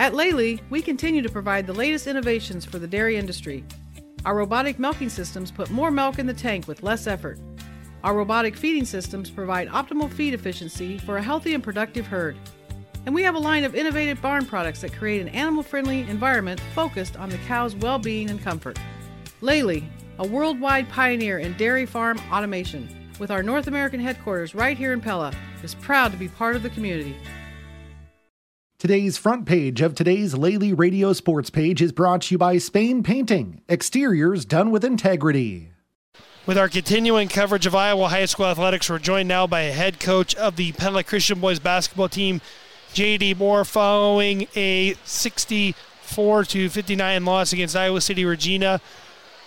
At Lely, we continue to provide the latest innovations for the dairy industry. Our robotic milking systems put more milk in the tank with less effort. Our robotic feeding systems provide optimal feed efficiency for a healthy and productive herd. And we have a line of innovative barn products that create an animal friendly environment focused on the cow's well being and comfort. Lely, a worldwide pioneer in dairy farm automation, with our North American headquarters right here in Pella, is proud to be part of the community. Today's front page of today's Lely Radio Sports page is brought to you by Spain Painting, exteriors done with integrity. With our continuing coverage of Iowa high school athletics, we're joined now by head coach of the Pella Christian boys basketball team, J.D. Boer, following a 64 to 59 loss against Iowa City Regina.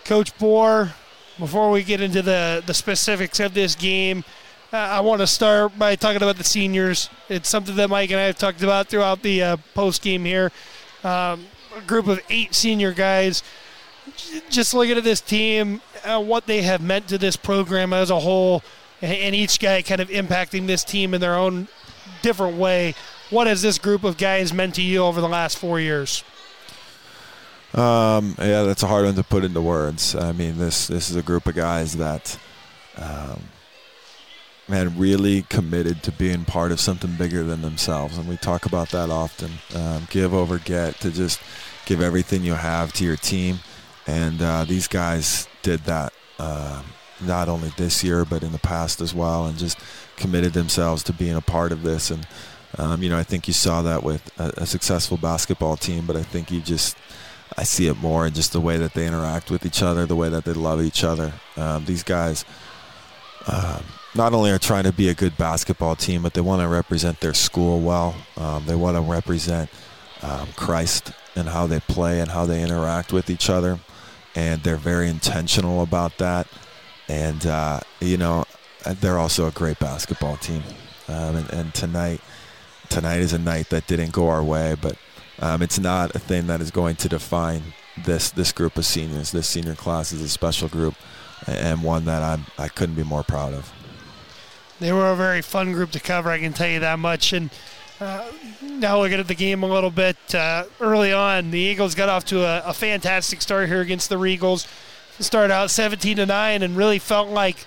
Coach Boer, before we get into the, the specifics of this game, I want to start by talking about the seniors. It's something that Mike and I have talked about throughout the uh, post game here. Um, a group of eight senior guys. Just looking at this team, uh, what they have meant to this program as a whole, and each guy kind of impacting this team in their own different way. What has this group of guys meant to you over the last four years? Um, yeah, that's a hard one to put into words. I mean, this this is a group of guys that um, man, really committed to being part of something bigger than themselves. And we talk about that often. Um, give over get to just give everything you have to your team. And uh, these guys did that uh, not only this year, but in the past as well, and just committed themselves to being a part of this. And, um, you know, I think you saw that with a, a, successful basketball team, but I think you just, I see it more in just the way that they interact with each other, the way that they love each other. Um, these guys, um, not only are trying to be a good basketball team, but they want to represent their school well. Um, they want to represent um, Christ and how they play and how they interact with each other, and they're very intentional about that. And uh, you know, they're also a great basketball team. Um, and, and, tonight, tonight is a night that didn't go our way, but um, it's not a thing that is going to define this this group of seniors. This senior class is a special group, and one that I'm I couldn't be more proud of they were a very fun group to cover. I can tell you that much. And uh, now looking at the game a little bit uh, early on, the Eagles got off to a, a, fantastic start here against the Regals. Started out 17 to nine, and really felt like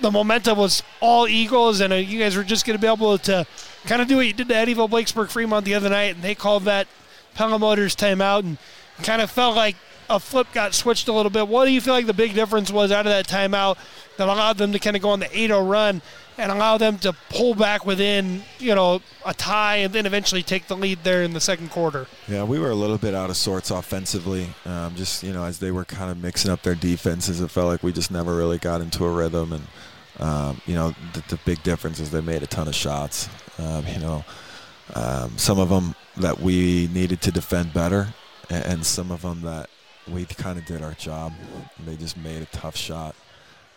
the momentum was all Eagles, and uh, you guys were just going to be able to kind of do what you did to Eddyville Blakesburg Fremont the other night, and they called that Pella Motors timeout, and kind of felt like a flip got switched a little bit. What do you feel like the big difference was out of that timeout that allowed them to kind of go on the 8-0 run and allow them to pull back within, you know, a tie and then eventually take the lead there in the second quarter? Yeah, we were a little bit out of sorts offensively. Um, just, you know, as they were kind of mixing up their defenses, it felt like we just never really got into a rhythm. And, um, you know, the, the, big difference is they made a ton of shots. Um, you know, um, some of them that we needed to defend better and some of them that we kind of did our job. They just made a tough shot,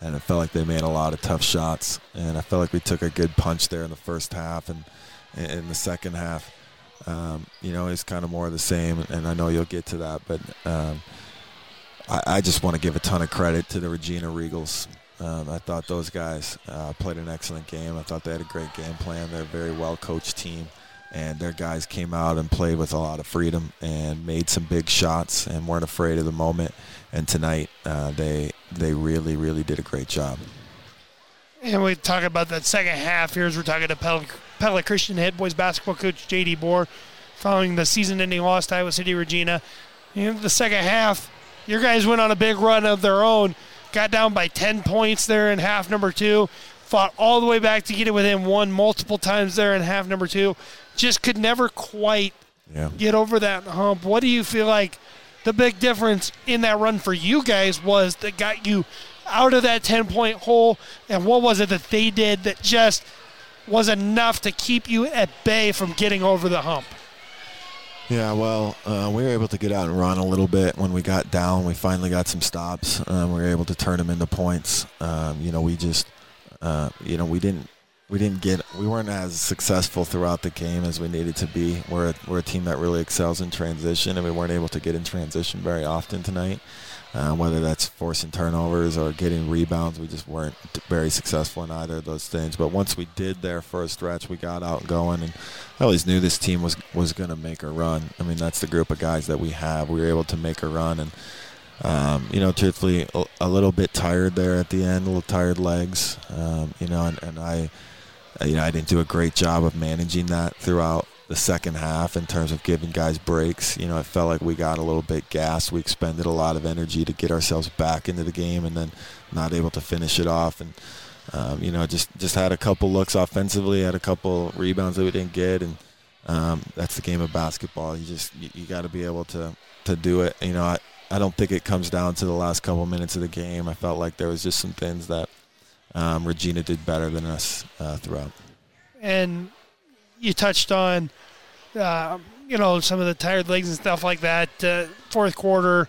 and it felt like they made a lot of tough shots. And I felt like we took a good punch there in the first half, and in the second half, um, you know, it's kind of more of the same. And I know you'll get to that, but um, I, I, just want to give a ton of credit to the Regina Regals. Um, I thought those guys uh, played an excellent game. I thought they had a great game plan. They're a very well coached team and their guys came out and played with a lot of freedom and made some big shots and weren't afraid of the moment. And tonight, uh, they they really really did a great job. And we talk about that second half here as we're talking to Pella, Pella Christian head boys basketball coach J.D. Boer following the season-ending loss to Iowa City Regina. In the second half, your guys went on a big run of their own, got down by 10 points there in half number two, fought all the way back to get it within one multiple times there in half number two, just could never quite yeah. get over that hump. What do you feel like the big difference in that run for you guys was that got you out of that 10 point hole? And what was it that they did that just was enough to keep you at bay from getting over the hump? Yeah, well, uh, we were able to get out and run a little bit when we got down. We finally got some stops. Um, we were able to turn them into points. Um, you know, we just, uh, you know, we didn't, we didn't get, we weren't as successful throughout the game as we needed to be. We're a, we're a team that really excels in transition, and we weren't able to get in transition very often tonight. Uh, whether that's forcing turnovers or getting rebounds, we just weren't very successful in either of those things. But once we did there for a stretch, we got out going, and I always knew this team was was going to make a run. I mean, that's the group of guys that we have. We were able to make a run, and um, you know, truthfully, a, a, little bit tired there at the end, a little tired legs. Um, you know, and, and I, you know, I didn't do a great job of managing that throughout the second half in terms of giving guys breaks. You know, it felt like we got a little bit gassed. We expended a lot of energy to get ourselves back into the game, and then not able to finish it off. And um, you know, just just had a couple looks offensively, had a couple rebounds that we didn't get, and um, that's the game of basketball. You just you, you got to be able to to do it. You know, I I don't think it comes down to the last couple minutes of the game. I felt like there was just some things that um, Regina did better than us uh, throughout. And you touched on, uh, you know, some of the tired legs and stuff like that. Uh, fourth quarter,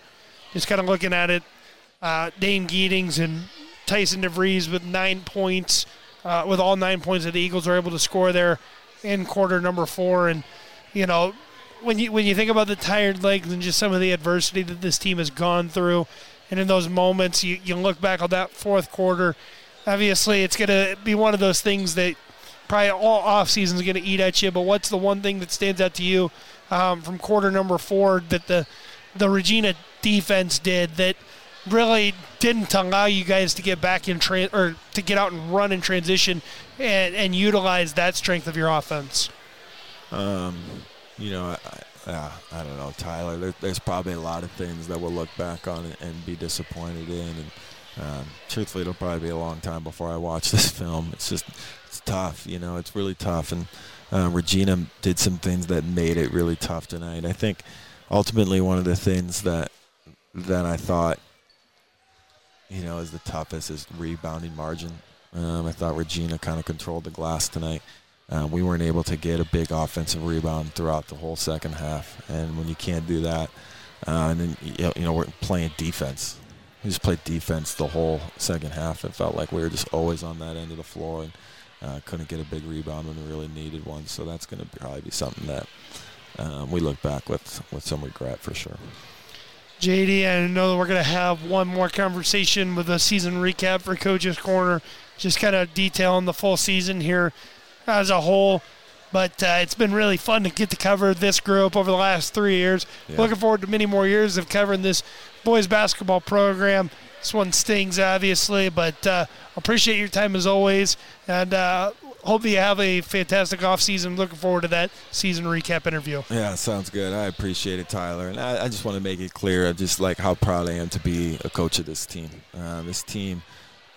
just kind of looking at it, uh, Dane Geetings and Tyson DeVries with nine points, uh, with all nine points that the Eagles are able to score there in quarter number four. And, you know, when you when you think about the tired legs and just some of the adversity that this team has gone through, and in those moments, you, you look back on that fourth quarter. Obviously, it's going to be one of those things that probably all off season is going to eat at you. But what's the one thing that stands out to you um, from quarter number four that the the Regina defense did that really didn't allow you guys to get back in tra- or to get out and run in transition and, and utilize that strength of your offense? Um, you know, I, I, I don't know, Tyler. There, there's probably a lot of things that we'll look back on and, and be disappointed in, and um, truthfully, it'll probably be a long time before I watch this film. It's just it's tough, you know. It's really tough, and uh, Regina did some things that made it really tough tonight. I think ultimately one of the things that that I thought, you know, is the toughest is rebounding margin. Um, I thought Regina kind of controlled the glass tonight. Um, we weren't able to get a big offensive rebound throughout the whole second half, and when you can't do that, uh, and then you know we're playing defense we just played defense the whole second half. It felt like we were just always on that end of the floor and uh, couldn't get a big rebound when we really needed one. So that's going to probably be something that um, we look back with with some regret for sure. JD, I know that we're going to have one more conversation with a season recap for Coach's Corner, just kind of detailing the full season here as a whole. But uh, it's been really fun to get to cover this group over the last three years. Yeah. Looking forward to many more years of covering this boys basketball program. This one stings, obviously, but uh, appreciate your time as always, and uh, hope you have a fantastic off season. Looking forward to that season recap interview. Yeah, sounds good. I appreciate it, Tyler, and I, I just want to make it clear, I just like how proud I am to be a coach of this team. Uh, this team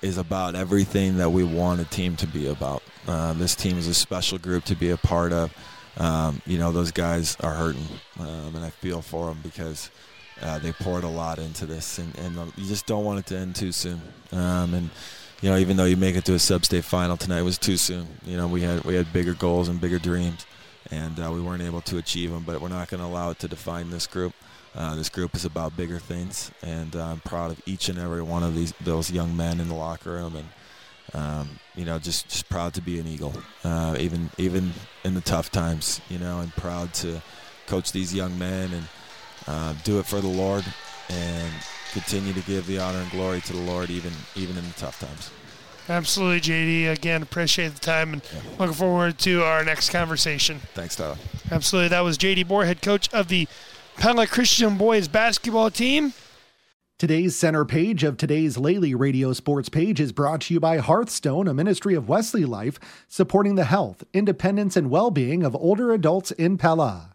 is about everything that we want a team to be about. Uh, this team is a special group to be a part of. Um, you know, those guys are hurting, um, and I feel for them because uh, they poured a lot into this, and, and uh, you just don't want it to end too soon. Um, and you know, even though you make it to a sub-state final tonight, it was too soon. You know, we had we had bigger goals and bigger dreams, and uh, we weren't able to achieve them. But we're not going to allow it to define this group. Uh, this group is about bigger things, and uh, I'm proud of each and every one of these those young men in the locker room, and um, you know, just just proud to be an Eagle, uh, even even in the tough times, you know, and proud to coach these young men and uh, do it for the Lord, and continue to give the honor and glory to the Lord, even even in the tough times. Absolutely, JD. Again, appreciate the time and yeah. looking forward to our next conversation. Thanks, Tyler. Absolutely. That was JD Boer, head coach of the Pella Christian boys basketball team. Today's center page of today's Lely Radio Sports page is brought to you by Hearthstone, a ministry of Wesley Life, supporting the health, independence, and well being of older adults in Pella.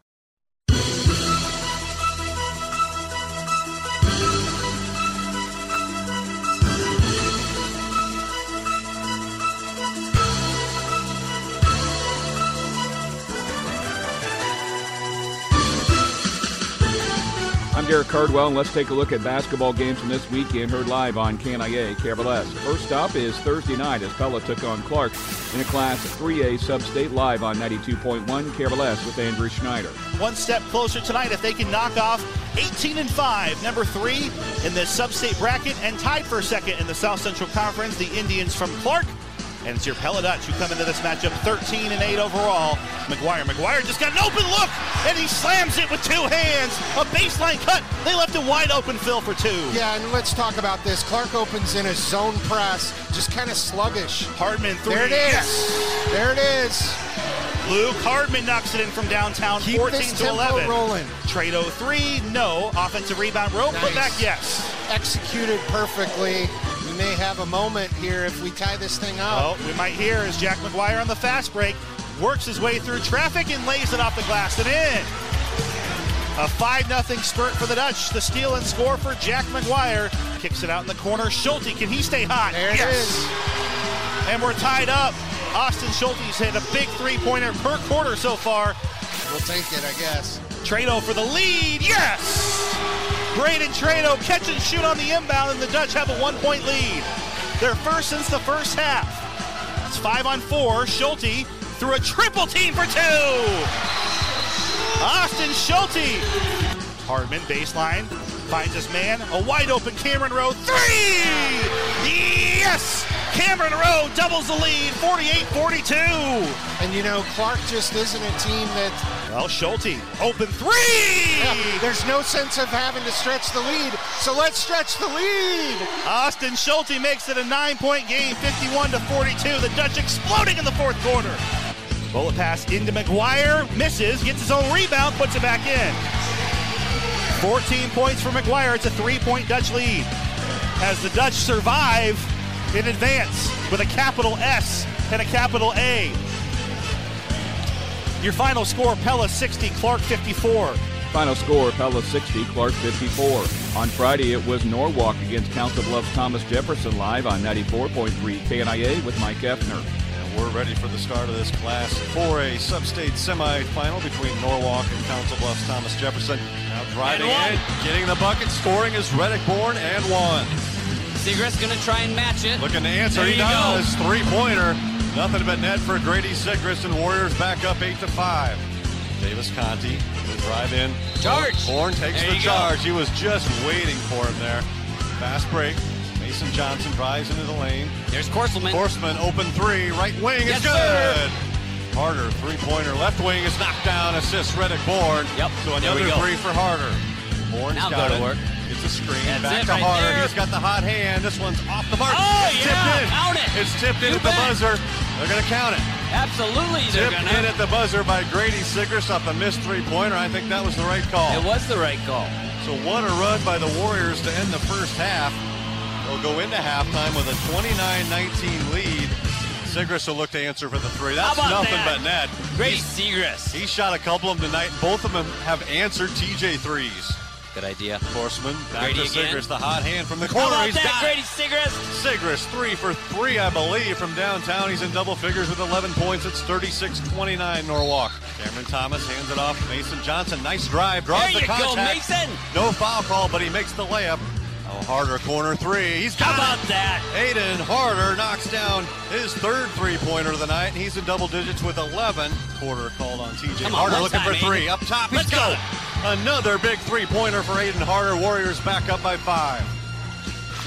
I'm Derek Cardwell, and let's take a look at basketball games from this weekend heard live on KNIA KRLS. First up is Thursday night as Pella took on Clark in a Class 3A Sub-State live on 92.1 KRLS with Andrew Schneider. One step closer tonight if they can knock off 18 and 5, number three in the Sub-State bracket, and tied for second in the South Central Conference, the Indians from Clark. And it's your Pella Dutch who come into this matchup 13 and 8 overall. McGuire. McGuire just got an open look, and he slams it with two hands. A baseline cut. They left a wide open, fill for two. Yeah, and let's talk about this. Clark opens in a zone press, just kind of sluggish. Hardman three. There it is. Yes. There it is. Luke Hardman knocks it in from downtown, Keep 14 this to tempo 11. rolling. Trado oh three, no. Offensive rebound, rope, Nice. put back, yes. Executed perfectly. We may have a moment here if we tie this thing up. Oh, we might hear as Jack McGuire on the fast break works his way through traffic and lays it off the glass and in. A 5 0 spurt for the Dutch. The steal and score for Jack McGuire. Kicks it out in the corner. Schulte, can he stay hot? There it yes. is. And we're tied up. Austin Schulte's hit a big three pointer per quarter so far. We'll take it, I guess. Trado for the lead. Yes! Braden Trado catch and shoot on the inbound, and the Dutch have a one point lead. Their first since the first half. It's five on four. Schulte through a triple team for two. Austin Schulte. Hardman baseline finds his man. A wide open Cameron Rowe three. Yes! Cameron Rowe doubles the lead, 48-42. And you know, Clark just isn't a team that Well, Schulte open three. yeah, there's no sense of having to stretch the lead. So let's stretch the lead. Austin Schulte makes it a nine-point game, 51 to 42. The Dutch exploding in the fourth quarter. Bullet pass into McGuire, misses, gets his own rebound, puts it back in. 14 points for McGuire. It's a three-point Dutch lead. As the Dutch survive in advance with a capital S and a capital A. Your final score: Pella 60, Clark 54. Final score, Pella 60, Clark 54. On Friday, it was Norwalk against Council Bluffs Thomas Jefferson live on 94.3 KNIA with Mike Effner. And we're ready for the start of this Class 4A Sub-State semifinal between Norwalk and Council Bluffs Thomas Jefferson. Now driving in, getting the bucket, scoring is Reddick Bourne and one. Sigrist gonna try and match it. Looking to answer, There he you go. does. Three-pointer. Nothing but net for Grady Sigrist and Warriors back up eight to five. Davis Conti will drive in. Charge. Bourne takes There the you go. charge. He was just waiting for him there. Fast break. Mason Johnson drives into the lane. There's Corselman. Horseman open three, right wing Yes, is good. sir. Harder three pointer, left wing is knocked down. Assist Reddick Bourne. Yep, So another three for Harder. Bourne's Now got go to it. work. It's a screen. That's Back to right Harder. there. He's got the hot hand. This one's off the mark. Oh, it's yeah, tipped in. count it. It's tipped in at the buzzer. They're going to count it. Absolutely, they're gonna. in at the buzzer by Grady Sigrist off a missed three pointer. I think that was the right call. It was the right call. So what a run by the Warriors to end the first half. They'll go into halftime with a 29-19 lead. Sigrist will look to answer for the three. That's nothing that? but net. Great He's-. He shot a couple of them tonight. Both of them have answered TJ threes. Good idea. Horseman back Grady to. Sigrist. The hot hand from the How corner. about He's that, got Grady it. Segrest? Sigrist three for three, I believe, from downtown. He's in double figures with 11 points. It's 36-29 Norwalk. Cameron Thomas hands it off. Mason Johnson, nice drive, draws There the you go. Mason. No foul call, but he makes the layup. Oh, Harder corner three. He's got How it. about that? Aiden Harder knocks down his third three-pointer of the night. He's in double digits with 11. Quarter called on TJ Come on, Harder one looking time, for three. Aiden. Up top, Let's go. it. Another big three-pointer for Aiden Harder. Warriors back up by five.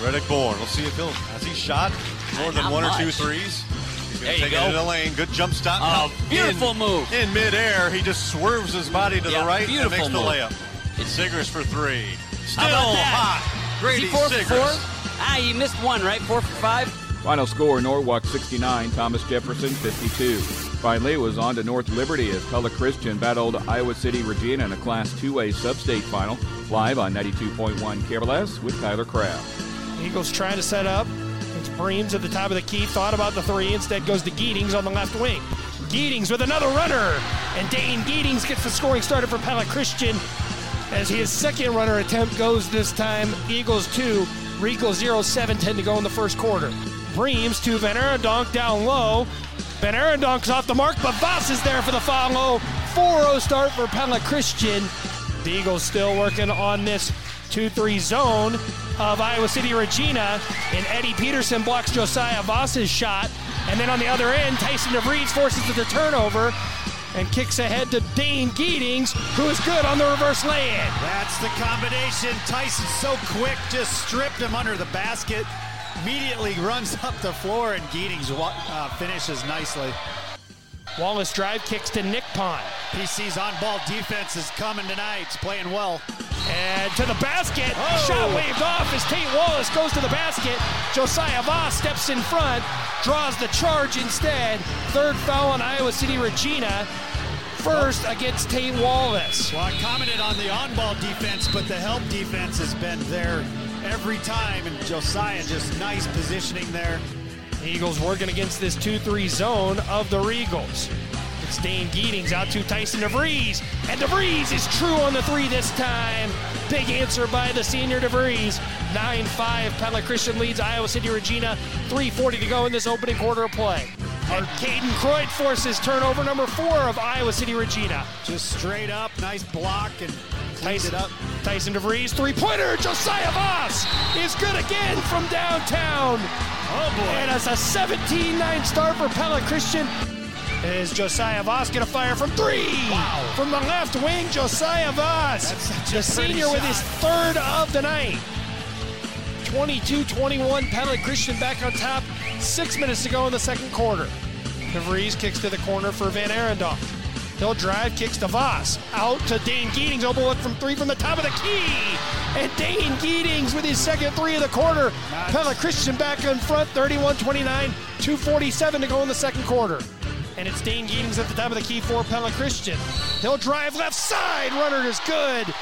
Reddick Bourne. We'll see if he'll has he shot more than Not one or two threes. He's There gonna you take go. it into the lane. Good jump stop. Oh, Now, beautiful in, move. In midair, he just swerves his body to Yeah, the right and beautiful makes the move. layup. It's Sigrist for three. Still How about that? hot. Grady Is he four for four? Ah, he missed one, right? Four for five? Final score Norwalk 69, Thomas Jefferson 52. Finally, it was on to North Liberty as Pella Christian battled Iowa City Regina in a Class 2A sub-state final. Live on 92.1 KRLS with Tyler Kraft. Eagles trying to set up. It's Breams at the top of the key. Thought about the three. Instead goes to Geetings on the left wing. Geetings with another runner. And Dane Geetings gets the scoring started for Pella Christian as his second runner attempt goes this time. Eagles 2, Rico 0, 7 10 to go in the first quarter. Breams to Van Arendonk down low. Van Arendonk's off the mark, but Voss is there for the follow. 4 0 start for Pella Christian. The Eagles still working on this 2 3 zone of Iowa City Regina. And Eddie Peterson blocks Josiah Voss's shot. And then on the other end, Tyson DeVries forces the turnover and kicks ahead to Dane Geetings, who is good on the reverse lay in. That's the combination. Tyson so quick, just stripped him under the basket. Immediately runs up the floor, and Geetings uh, finishes nicely. Wallace drive kicks to Nick Pond. PC's on ball defense is coming tonight. It's playing well. And to the basket. Oh. Shot waved off as Tate Wallace goes to the basket. Josiah Voss steps in front, draws the charge instead. Third foul on Iowa City Regina. First against Tate Wallace. Well, I commented on the on ball defense, but the help defense has been there every time. And Josiah just nice positioning there. Eagles working against this 2-3 zone of the Regals. It's Dane Geetings out to Tyson DeVries, and DeVries is true on the three this time. Big answer by the senior DeVries. 9-5, Pella Christian leads Iowa City Regina. 3.40 to go in this opening quarter of play. And Caden Croyd forces turnover number four of Iowa City Regina. Just straight up, nice block and Tyson, it up. Tyson DeVries, three-pointer. Josiah Voss is good again from downtown. Oh boy. And it's a 17-9 start for Pella Christian. Is Josiah Voss going to fire from three? Wow. From the left wing, Josiah Voss. the senior with his third of the night. 22-21, Pella Christian back on top. Six minutes to go in the second quarter. DeVries kicks to the corner for Van Arendonk. He'll drive, kicks to Voss. Out to Dane Geetings. Open look from three from the top of the key. And Dane Geetings with his second three of the quarter. Nice. Pella Christian back in front, 31 29, 247 to go in the second quarter. And it's Dane Geetings at the top of the key for Pella Christian. He'll drive left side. Runner is good.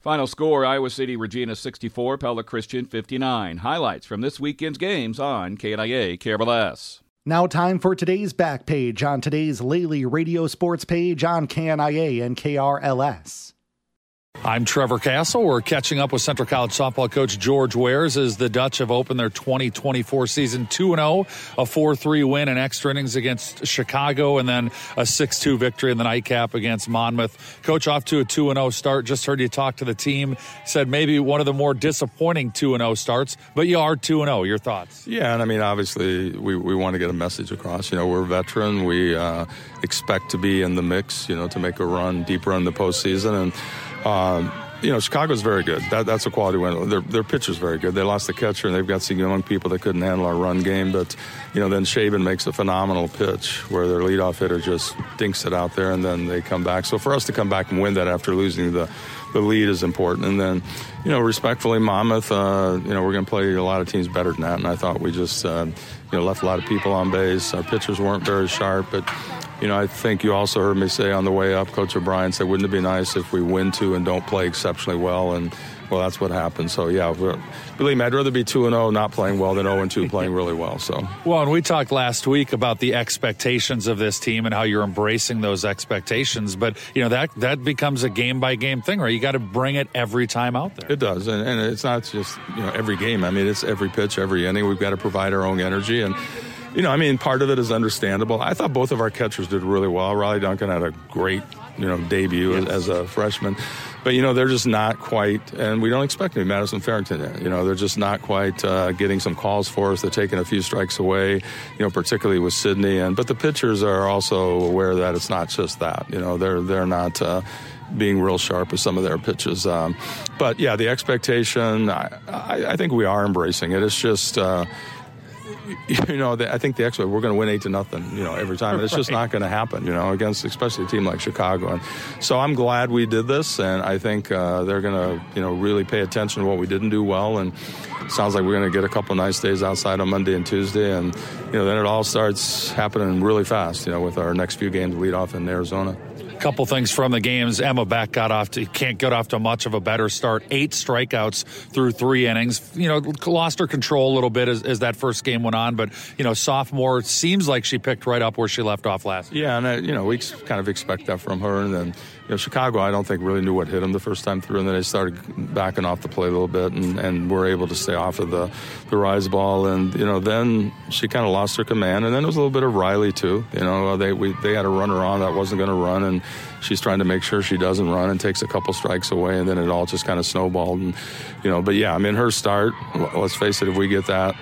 Final score Iowa City Regina 64, Pella Christian 59. Highlights from this weekend's games on KNIA KRLS. Now, time for today's back page on today's Lely Radio Sports page on KNIA and KRLS. I'm Trevor Castle. We're catching up with Central College softball coach George Wares as the Dutch have opened their 2024 season 2 0, a 4 3 win in extra innings against Chicago, and then a 6 2 victory in the nightcap against Monmouth. Coach, off to a 2 0 start. Just heard you talk to the team. Said maybe one of the more disappointing 2 0 starts, but you are 2 0. Your thoughts? Yeah, and I mean, obviously, we, we want to get a message across. You know, we're veteran. We uh, expect to be in the mix, you know, to make a run, deep run in the postseason. And um, you know, Chicago's very good. That, that's a quality win. Their, their pitcher's very good. They lost the catcher, and they've got some young people that couldn't handle our run game. But, you know, then Shaven makes a phenomenal pitch where their leadoff hitter just dinks it out there, and then they come back. So for us to come back and win that after losing the, the lead is important. And then, you know, respectfully, Monmouth, uh, you know, we're going to play a lot of teams better than that. And I thought we just, uh, you know, left a lot of people on base. Our pitchers weren't very sharp, but you know, I think you also heard me say on the way up, Coach O'Brien said, wouldn't it be nice if we win two and don't play exceptionally well? And, well, that's what happened. So, yeah, believe me, I'd rather be 2 and 0 not playing well than 0 and 2 playing really well. So, well, and we talked last week about the expectations of this team and how you're embracing those expectations. But, you know, that, that becomes a game by game thing, right? You got to bring it every time out there. It does. And, and it's not just, you know, every game. I mean, it's every pitch, every inning. We've got to provide our own energy. And, you know, I mean, part of it is understandable. I thought both of our catchers did really well. Riley Duncan had a great, you know, debut yes. as, a freshman. But, you know, they're just not quite, and we don't expect to be Madison Farrington yet. You know, they're just not quite uh, getting some calls for us. They're taking a few strikes away, you know, particularly with Sydney. And But the pitchers are also aware that it's not just that. You know, they're, they're not. Uh, being real sharp with some of their pitches. Um, but yeah, the expectation, I, I, I, think we are embracing it. It's just, uh, you know, I think the expert we're going to win eight to nothing, you know, every time. And it's just not going to happen, you know, against especially a team like Chicago. And so I'm glad we did this, and I think uh, they're going to, you know, really pay attention to what we didn't do well. And sounds like we're going to get a couple nice days outside on Monday and Tuesday, and you know, then it all starts happening really fast, you know, with our next few games lead off in Arizona couple things from the games. Emma Beck got off to can't get off to much of a better start. Eight strikeouts through three innings. You know, lost her control a little bit as, as that first game went on, but you know, sophomore seems like she picked right up where she left off last. Yeah, and you know, we kind of expect that from her, and then you know, Chicago, I don't think really knew what hit them the first time through, and then they started backing off the play a little bit, and, and were able to stay off of the, the rise ball, and you know, then she kind of lost her command, and then it was a little bit of Riley too. You know, they we, they had a runner on that wasn't going to run, and she's trying to make sure she doesn't run and takes a couple strikes away, and then it all just kind of snowballed. And you know, but yeah, I mean, her start. Let's face it, if we get that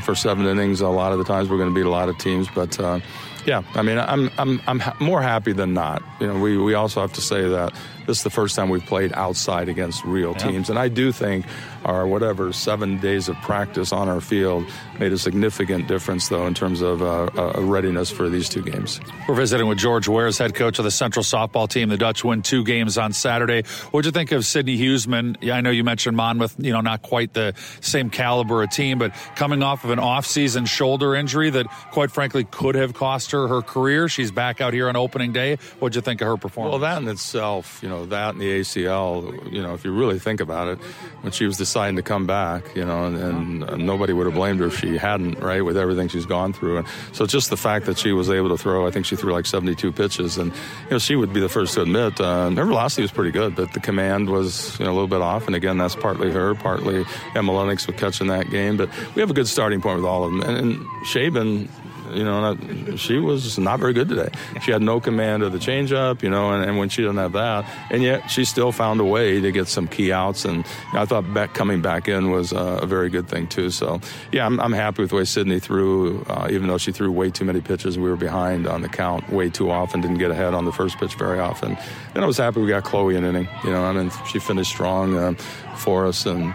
for seven innings, a lot of the times we're going to beat a lot of teams, but. Uh, yeah, I mean, I'm I'm I'm ha- more happy than not. You know, we we also have to say that this is the first time we've played outside against real Yeah. teams, and I do think our whatever seven days of practice on our field made a significant difference, though, in terms of uh, uh, readiness for these two games. We're visiting with George Wares, head coach of the Central softball team. The Dutch win two games on Saturday. What'd you think of Sydney Huseman? Yeah, I know you mentioned Monmouth, you know, not quite the same caliber of team, but coming off of an off-season shoulder injury that, quite frankly, could have cost her her career. She's back out here on opening day. What'd you think of her performance? Well, that in itself, you know, that and the ACL, you know, if you really think about it, when she was deciding to come back, you know, and, and nobody would have blamed her if she hadn't, right, with everything she's gone through. And so just the fact that she was able to throw, I think she threw like 72 pitches, and, you know, she would be the first to admit uh, her velocity was pretty good, but the command was, you know, a little bit off. And again, that's partly her, partly Emma Lennox with catching that game. But we have a good starting point with all of them. And, and Shaban, you know, not, she was not very good today. She had no command of the changeup, you know, and, and when she doesn't have that, and yet she still found a way to get some key outs. And I thought coming back in was uh, a very good thing too. So yeah, I'm, I'm happy with the way Sydney threw, uh, even though she threw way too many pitches. We were behind on the count way too often, didn't get ahead on the first pitch very often. And I was happy we got Chloe an inning. You know, I mean, she finished strong uh, for us and.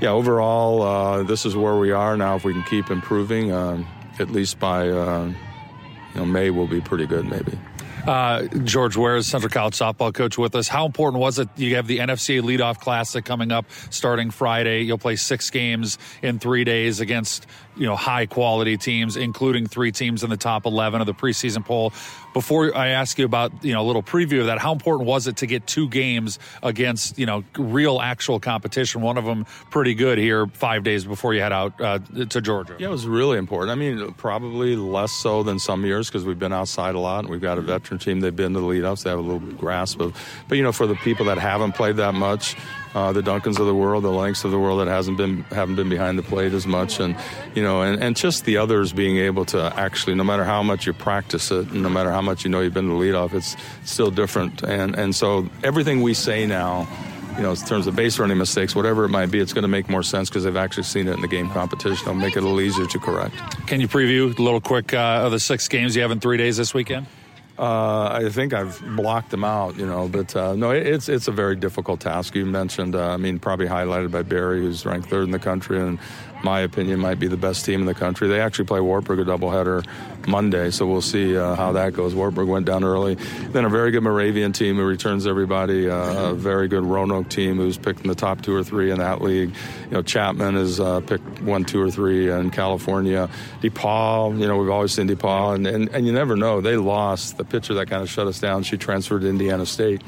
Yeah, overall, uh, this is where we are now. If we can keep improving, um, at least by uh, you know May, we'll be pretty good, maybe. Uh, George Wares, Central College softball coach, with us. How important was it? You have the NFCA Leadoff Classic coming up starting Friday. You'll play six games in three days against you know high quality teams, including three teams in the top eleven of the preseason poll. Before I ask you about you know a little preview of that, how important was it to get two games against you know real actual competition? One of them pretty good here five days before you head out uh, to Georgia. Yeah, it was really important. I mean, probably less so than some years because we've been outside a lot. and We've got a veteran team. They've been to the lead-ups. They have a little grasp of. But you know, for the people that haven't played that much, uh, the Duncans of the world, the Lengths of the world that hasn't been haven't been behind the plate as much, and you know, and, and just the others being able to actually, no matter how much you practice it, no matter how much you know you've been to leadoff, it's still different. And and so everything we say now. You know, in terms of base running mistakes, whatever it might be, it's going to make more sense because they've actually seen it in the game competition. It'll make it a little easier to correct. Can you preview a little quick uh, of the six games you have in three days this weekend? Uh, I think I've blocked them out, you know, but uh, no, it, it's it's a very difficult task. You mentioned, uh, I mean, probably highlighted by Berry, who's ranked third in the country, and my opinion might be the best team in the country. They actually play Wartburg a doubleheader Monday, so we'll see uh, how that goes. Wartburg went down early. Then a very good Moravian team who returns everybody. Uh, a very good Roanoke team who's picked in the top two or three in that league. You know, Chapman has uh, picked one, two, or three in California. DePaul, you know, we've always seen DePaul, and, and, and you never know. They lost the pitcher that kind of shut us down. She transferred to Indiana State.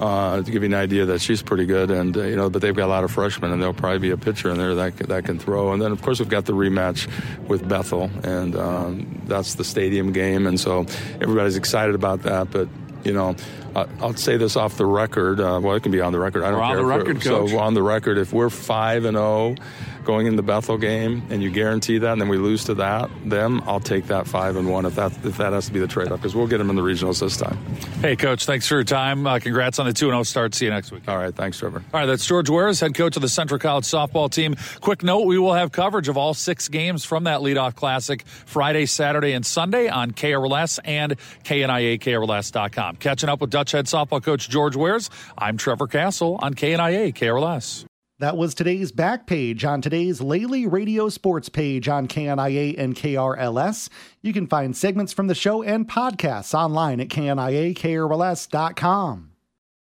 Uh, to give you an idea that she's pretty good, and uh, you know, but they've got a lot of freshmen, and there'll probably be a pitcher in there that that can throw. And then, of course, we've got the rematch with Bethel, and um, that's the stadium game, and so everybody's excited about that. But you know, uh, I'll say this off the record. Uh, well, it can be on the record. I don't We're on care. the record, Coach. So on the record, if we're five and zero going in the Bethel game, and you guarantee that, and then we lose to that, then I'll take that five and one if that if that has to be the trade off because we'll get them in the regionals this time. Hey, Coach, thanks for your time. Uh, congrats on the 2 and 0 start. See you next week. All right. Thanks, Trevor. All right, that's George Wares, head coach of the Central College softball team. Quick note we will have coverage of all six games from that leadoff classic Friday, Saturday, and Sunday on KRLS and KNIA, KRLS.com. Catching up with Dutch head softball coach George Wares, I'm Trevor Castle on KNIA, KRLS. That was today's back page on today's Lely Radio Sports page on KNIA and KRLS. You can find segments from the show and podcasts online at KNIA, KRLS.com.